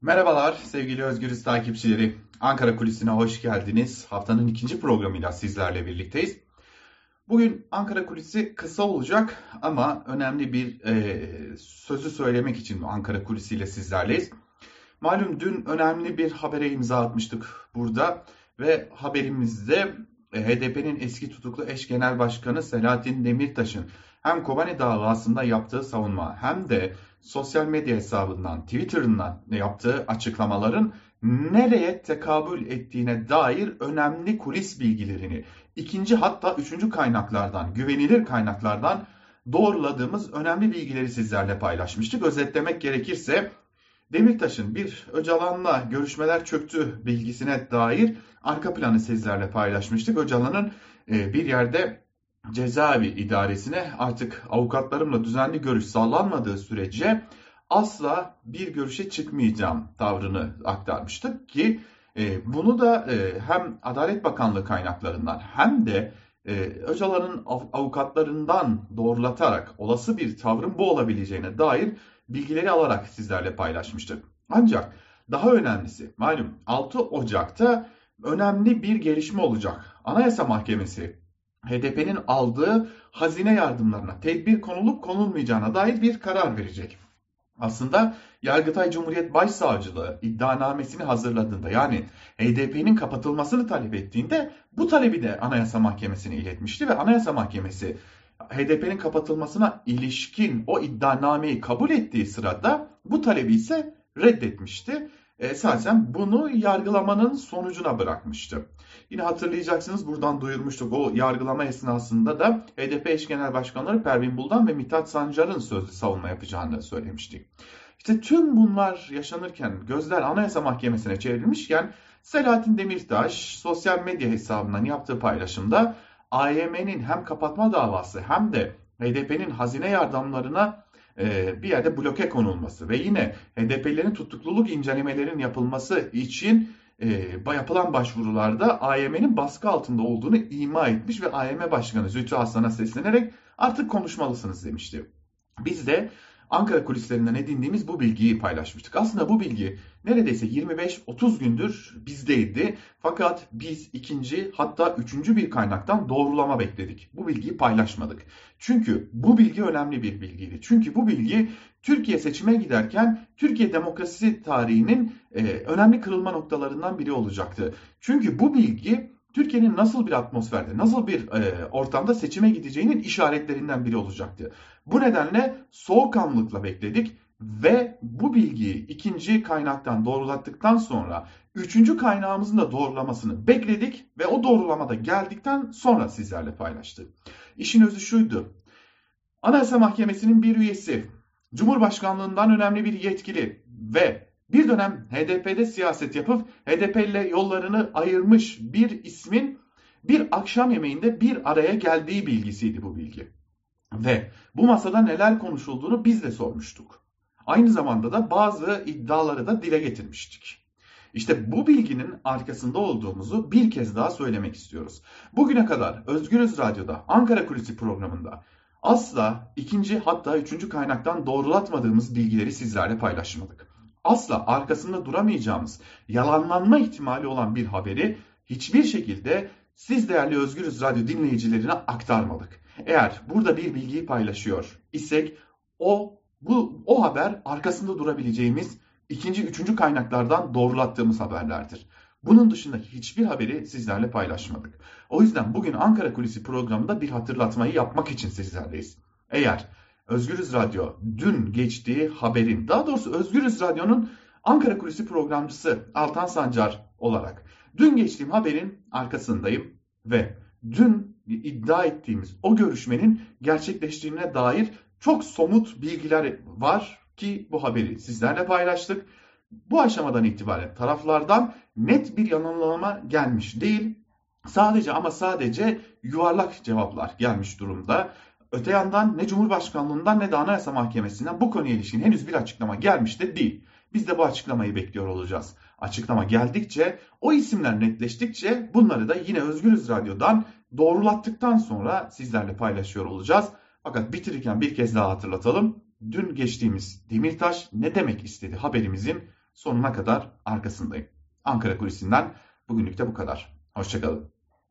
Merhabalar sevgili Özgürüz takipçileri. Ankara Kulisi'ne hoş geldiniz. Haftanın ikinci programıyla sizlerle birlikteyiz. Bugün Ankara Kulisi kısa olacak ama önemli bir e, sözü söylemek için Ankara Kulisi ile sizlerleyiz. Malum dün önemli bir habere imza atmıştık burada ve haberimizde e, HDP'nin eski tutuklu eş genel başkanı Selahattin Demirtaş'ın hem Kobani davasında yaptığı savunma hem de sosyal medya hesabından, Twitter'ından yaptığı açıklamaların nereye tekabül ettiğine dair önemli kulis bilgilerini ikinci hatta üçüncü kaynaklardan, güvenilir kaynaklardan doğruladığımız önemli bilgileri sizlerle paylaşmıştık. Özetlemek gerekirse Demirtaş'ın bir Öcalan'la görüşmeler çöktü bilgisine dair arka planı sizlerle paylaşmıştık. Öcalan'ın e, bir yerde cezaevi idaresine artık avukatlarımla düzenli görüş sağlanmadığı sürece asla bir görüşe çıkmayacağım tavrını aktarmıştık ki e, bunu da e, hem Adalet Bakanlığı kaynaklarından hem de e, Öcalan'ın avukatlarından doğrulatarak olası bir tavrın bu olabileceğine dair bilgileri alarak sizlerle paylaşmıştık. Ancak daha önemlisi malum 6 Ocak'ta önemli bir gelişme olacak. Anayasa Mahkemesi HDP'nin aldığı hazine yardımlarına tedbir konulup konulmayacağına dair bir karar verecek. Aslında Yargıtay Cumhuriyet Başsavcılığı iddianamesini hazırladığında yani HDP'nin kapatılmasını talep ettiğinde bu talebi de Anayasa Mahkemesi'ne iletmişti ve Anayasa Mahkemesi HDP'nin kapatılmasına ilişkin o iddianameyi kabul ettiği sırada bu talebi ise reddetmişti. Esasen bunu yargılamanın sonucuna bırakmıştı. Yine hatırlayacaksınız buradan duyurmuştuk o yargılama esnasında da HDP eş genel başkanları Pervin Buldan ve Mithat Sancar'ın sözlü savunma yapacağını söylemiştik. İşte tüm bunlar yaşanırken gözler Anayasa Mahkemesi'ne çevrilmişken Selahattin Demirtaş sosyal medya hesabından yaptığı paylaşımda AYM'nin hem kapatma davası hem de HDP'nin hazine yardımlarına e, bir yerde bloke konulması ve yine HDP'lerin tutukluluk incelemelerinin yapılması için e, yapılan başvurularda AYM'nin baskı altında olduğunu ima etmiş ve AYM Başkanı Zühtü Aslan'a seslenerek artık konuşmalısınız demişti. Biz de Ankara kulislerinden edindiğimiz bu bilgiyi paylaşmıştık. Aslında bu bilgi neredeyse 25-30 gündür bizdeydi. Fakat biz ikinci hatta üçüncü bir kaynaktan doğrulama bekledik. Bu bilgiyi paylaşmadık. Çünkü bu bilgi önemli bir bilgiydi. Çünkü bu bilgi Türkiye seçime giderken Türkiye demokrasi tarihinin e, önemli kırılma noktalarından biri olacaktı. Çünkü bu bilgi Türkiye'nin nasıl bir atmosferde, nasıl bir e, ortamda seçime gideceğinin işaretlerinden biri olacaktı. Bu nedenle soğukkanlılıkla bekledik ve bu bilgiyi ikinci kaynaktan doğrulattıktan sonra üçüncü kaynağımızın da doğrulamasını bekledik ve o doğrulamada geldikten sonra sizlerle paylaştık. İşin özü şuydu. Anayasa Mahkemesi'nin bir üyesi, Cumhurbaşkanlığından önemli bir yetkili ve bir dönem HDP'de siyaset yapıp HDP ile yollarını ayırmış bir ismin bir akşam yemeğinde bir araya geldiği bilgisiydi bu bilgi. Ve bu masada neler konuşulduğunu biz de sormuştuk. Aynı zamanda da bazı iddiaları da dile getirmiştik. İşte bu bilginin arkasında olduğumuzu bir kez daha söylemek istiyoruz. Bugüne kadar Özgürüz Radyo'da Ankara Kulisi programında asla ikinci hatta üçüncü kaynaktan doğrulatmadığımız bilgileri sizlerle paylaşmadık asla arkasında duramayacağımız, yalanlanma ihtimali olan bir haberi hiçbir şekilde siz değerli Özgürüz Radyo dinleyicilerine aktarmadık. Eğer burada bir bilgiyi paylaşıyor isek o bu o haber arkasında durabileceğimiz ikinci, üçüncü kaynaklardan doğrulattığımız haberlerdir. Bunun dışındaki hiçbir haberi sizlerle paylaşmadık. O yüzden bugün Ankara Kulisi programında bir hatırlatmayı yapmak için sizlerleyiz. Eğer Özgürüz Radyo dün geçtiği haberin, daha doğrusu Özgürüz Radyo'nun Ankara Kulisi programcısı Altan Sancar olarak dün geçtiğim haberin arkasındayım ve dün iddia ettiğimiz o görüşmenin gerçekleştiğine dair çok somut bilgiler var ki bu haberi sizlerle paylaştık. Bu aşamadan itibaren taraflardan net bir yanılama gelmiş değil. Sadece ama sadece yuvarlak cevaplar gelmiş durumda. Öte yandan ne Cumhurbaşkanlığından ne de Anayasa Mahkemesi'nden bu konuya ilişkin henüz bir açıklama gelmiş de değil. Biz de bu açıklamayı bekliyor olacağız. Açıklama geldikçe, o isimler netleştikçe bunları da yine Özgürüz Radyo'dan doğrulattıktan sonra sizlerle paylaşıyor olacağız. Fakat bitirirken bir kez daha hatırlatalım. Dün geçtiğimiz Demirtaş ne demek istedi haberimizin sonuna kadar arkasındayım. Ankara Kulisi'nden bugünlük de bu kadar. Hoşçakalın.